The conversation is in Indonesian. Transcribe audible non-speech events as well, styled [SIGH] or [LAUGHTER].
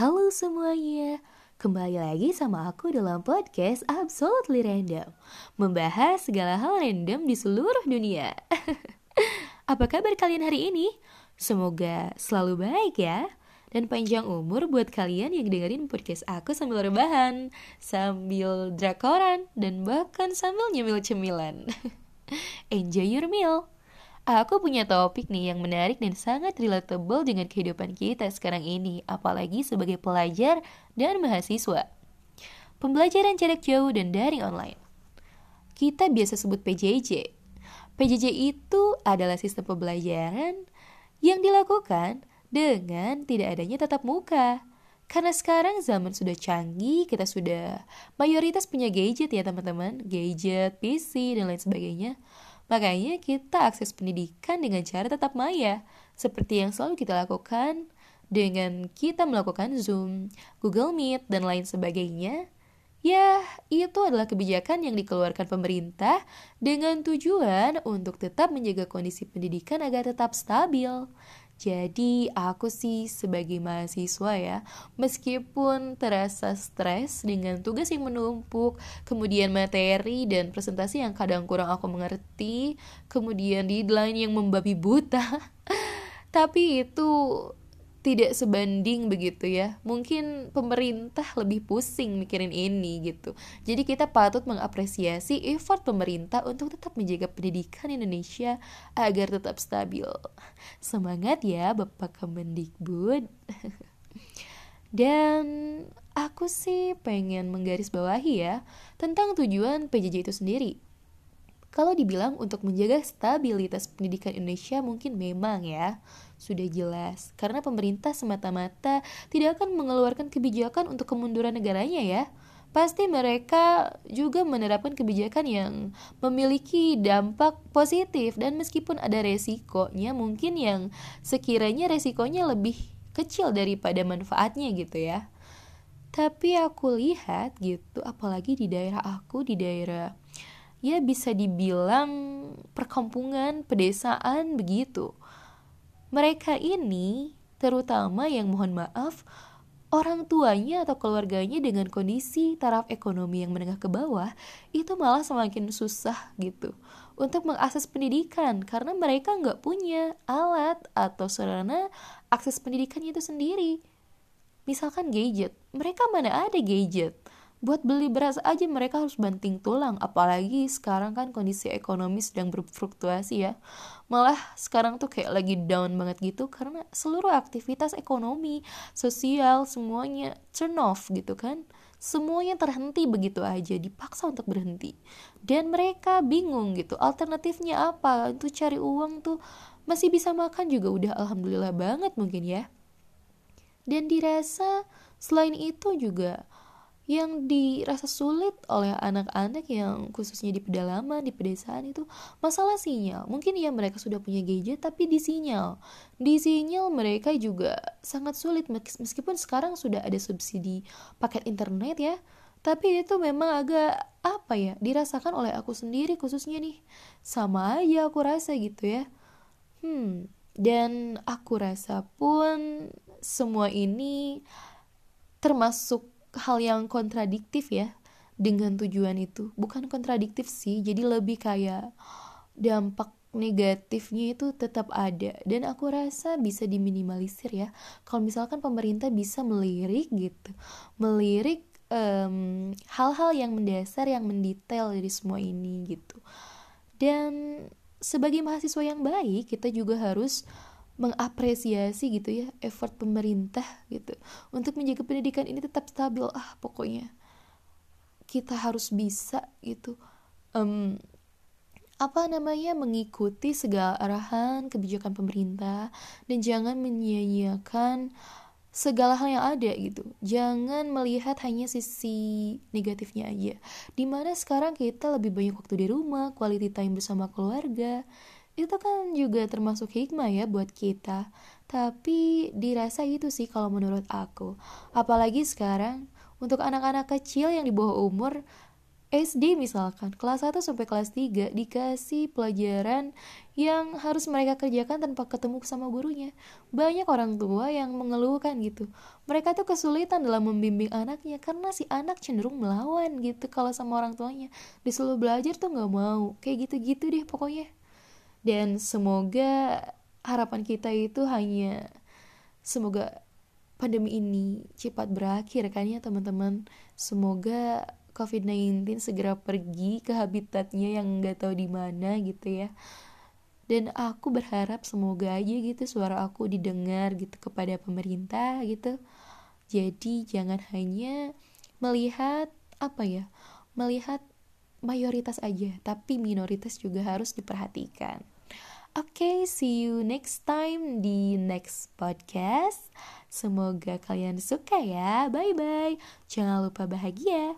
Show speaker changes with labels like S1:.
S1: Halo semuanya, kembali lagi sama aku dalam podcast Absolutely Random Membahas segala hal random di seluruh dunia. [LAUGHS] Apa kabar kalian hari ini? Semoga selalu baik ya Dan panjang umur buat kalian yang dengerin podcast aku sambil rebahan Sambil drakoran dan bahkan sambil nyemil cemilan [LAUGHS] Enjoy your meal Aku punya topik nih yang menarik dan sangat relatable dengan kehidupan kita sekarang ini, apalagi sebagai pelajar dan mahasiswa. Pembelajaran jarak jauh dan daring online. Kita biasa sebut PJJ. PJJ itu adalah sistem pembelajaran yang dilakukan dengan tidak adanya tatap muka. Karena sekarang zaman sudah canggih, kita sudah mayoritas punya gadget ya teman-teman, gadget, PC, dan lain sebagainya. Makanya kita akses pendidikan dengan cara tetap maya, seperti yang selalu kita lakukan dengan kita melakukan Zoom, Google Meet, dan lain sebagainya. Ya, itu adalah kebijakan yang dikeluarkan pemerintah dengan tujuan untuk tetap menjaga kondisi pendidikan agar tetap stabil. Jadi aku sih sebagai mahasiswa ya, meskipun terasa stres dengan tugas yang menumpuk, kemudian materi dan presentasi yang kadang kurang aku mengerti, kemudian deadline yang membabi buta, [LAUGHS] tapi itu tidak sebanding begitu ya. Mungkin pemerintah lebih pusing mikirin ini gitu. Jadi kita patut mengapresiasi effort pemerintah untuk tetap menjaga pendidikan Indonesia agar tetap stabil. Semangat ya Bapak Kemendikbud. [LAUGHS] Dan aku sih pengen menggarisbawahi ya tentang tujuan PJJ itu sendiri. Kalau dibilang untuk menjaga stabilitas pendidikan Indonesia mungkin memang ya sudah jelas karena pemerintah semata-mata tidak akan mengeluarkan kebijakan untuk kemunduran negaranya ya. Pasti mereka juga menerapkan kebijakan yang memiliki dampak positif dan meskipun ada resikonya mungkin yang sekiranya resikonya lebih kecil daripada manfaatnya gitu ya. Tapi aku lihat gitu apalagi di daerah aku di daerah ya bisa dibilang perkampungan, pedesaan begitu. Mereka ini terutama yang mohon maaf orang tuanya atau keluarganya dengan kondisi taraf ekonomi yang menengah ke bawah itu malah semakin susah gitu untuk mengakses pendidikan karena mereka nggak punya alat atau sarana akses pendidikannya itu sendiri. Misalkan gadget, mereka mana ada gadget? Buat beli beras aja mereka harus banting tulang. Apalagi sekarang kan kondisi ekonomi sedang berfluktuasi ya. Malah sekarang tuh kayak lagi down banget gitu karena seluruh aktivitas ekonomi sosial semuanya turn off gitu kan. Semuanya terhenti begitu aja dipaksa untuk berhenti. Dan mereka bingung gitu alternatifnya apa? Untuk cari uang tuh masih bisa makan juga udah alhamdulillah banget mungkin ya. Dan dirasa selain itu juga yang dirasa sulit oleh anak-anak yang khususnya di pedalaman, di pedesaan itu masalah sinyal. Mungkin ya mereka sudah punya gadget tapi di sinyal. Di sinyal mereka juga sangat sulit meskipun sekarang sudah ada subsidi paket internet ya. Tapi itu memang agak apa ya dirasakan oleh aku sendiri khususnya nih. Sama aja aku rasa gitu ya. Hmm, dan aku rasa pun semua ini termasuk hal yang kontradiktif ya dengan tujuan itu. Bukan kontradiktif sih jadi lebih kayak dampak negatifnya itu tetap ada. Dan aku rasa bisa diminimalisir ya. Kalau misalkan pemerintah bisa melirik gitu melirik hal hal-hal yang mendasar yang mendetail dari semua ini gitu. Dan sebagai mahasiswa yang baik kita juga harus mengapresiasi gitu ya effort pemerintah gitu. Untuk menjaga pendidikan ini tetap stabil. Ah pokoknya kita harus bisa gitu. Um, apa namanya mengikuti segala arahan kebijakan pemerintah dan jangan menyia-nyiakan segala hal yang ada gitu. Jangan melihat hanya sisi negatifnya aja. Di mana sekarang kita lebih banyak waktu di rumah quality time bersama keluarga itu kan juga termasuk hikmah ya buat kita tapi dirasa itu sih kalau menurut aku apalagi sekarang untuk anak-anak kecil yang di bawah umur SD misalkan kelas 1 sampai kelas 3 dikasih pelajaran yang harus mereka kerjakan tanpa ketemu sama gurunya. Banyak orang tua yang mengeluhkan gitu. Mereka tuh kesulitan dalam membimbing anaknya karena si anak cenderung melawan gitu kalau sama orang tuanya. Disuruh belajar tuh nggak mau. Kayak gitu-gitu deh pokoknya. Dan semoga harapan kita itu hanya semoga pandemi ini cepat berakhir kan ya teman-teman. Semoga COVID-19 segera pergi ke habitatnya yang nggak tahu di mana gitu ya dan aku berharap semoga aja gitu suara aku didengar gitu kepada pemerintah gitu jadi jangan hanya melihat apa ya melihat mayoritas aja tapi minoritas juga harus diperhatikan Oke, okay, see you next time di next podcast. Semoga kalian suka ya. Bye bye. Jangan lupa bahagia.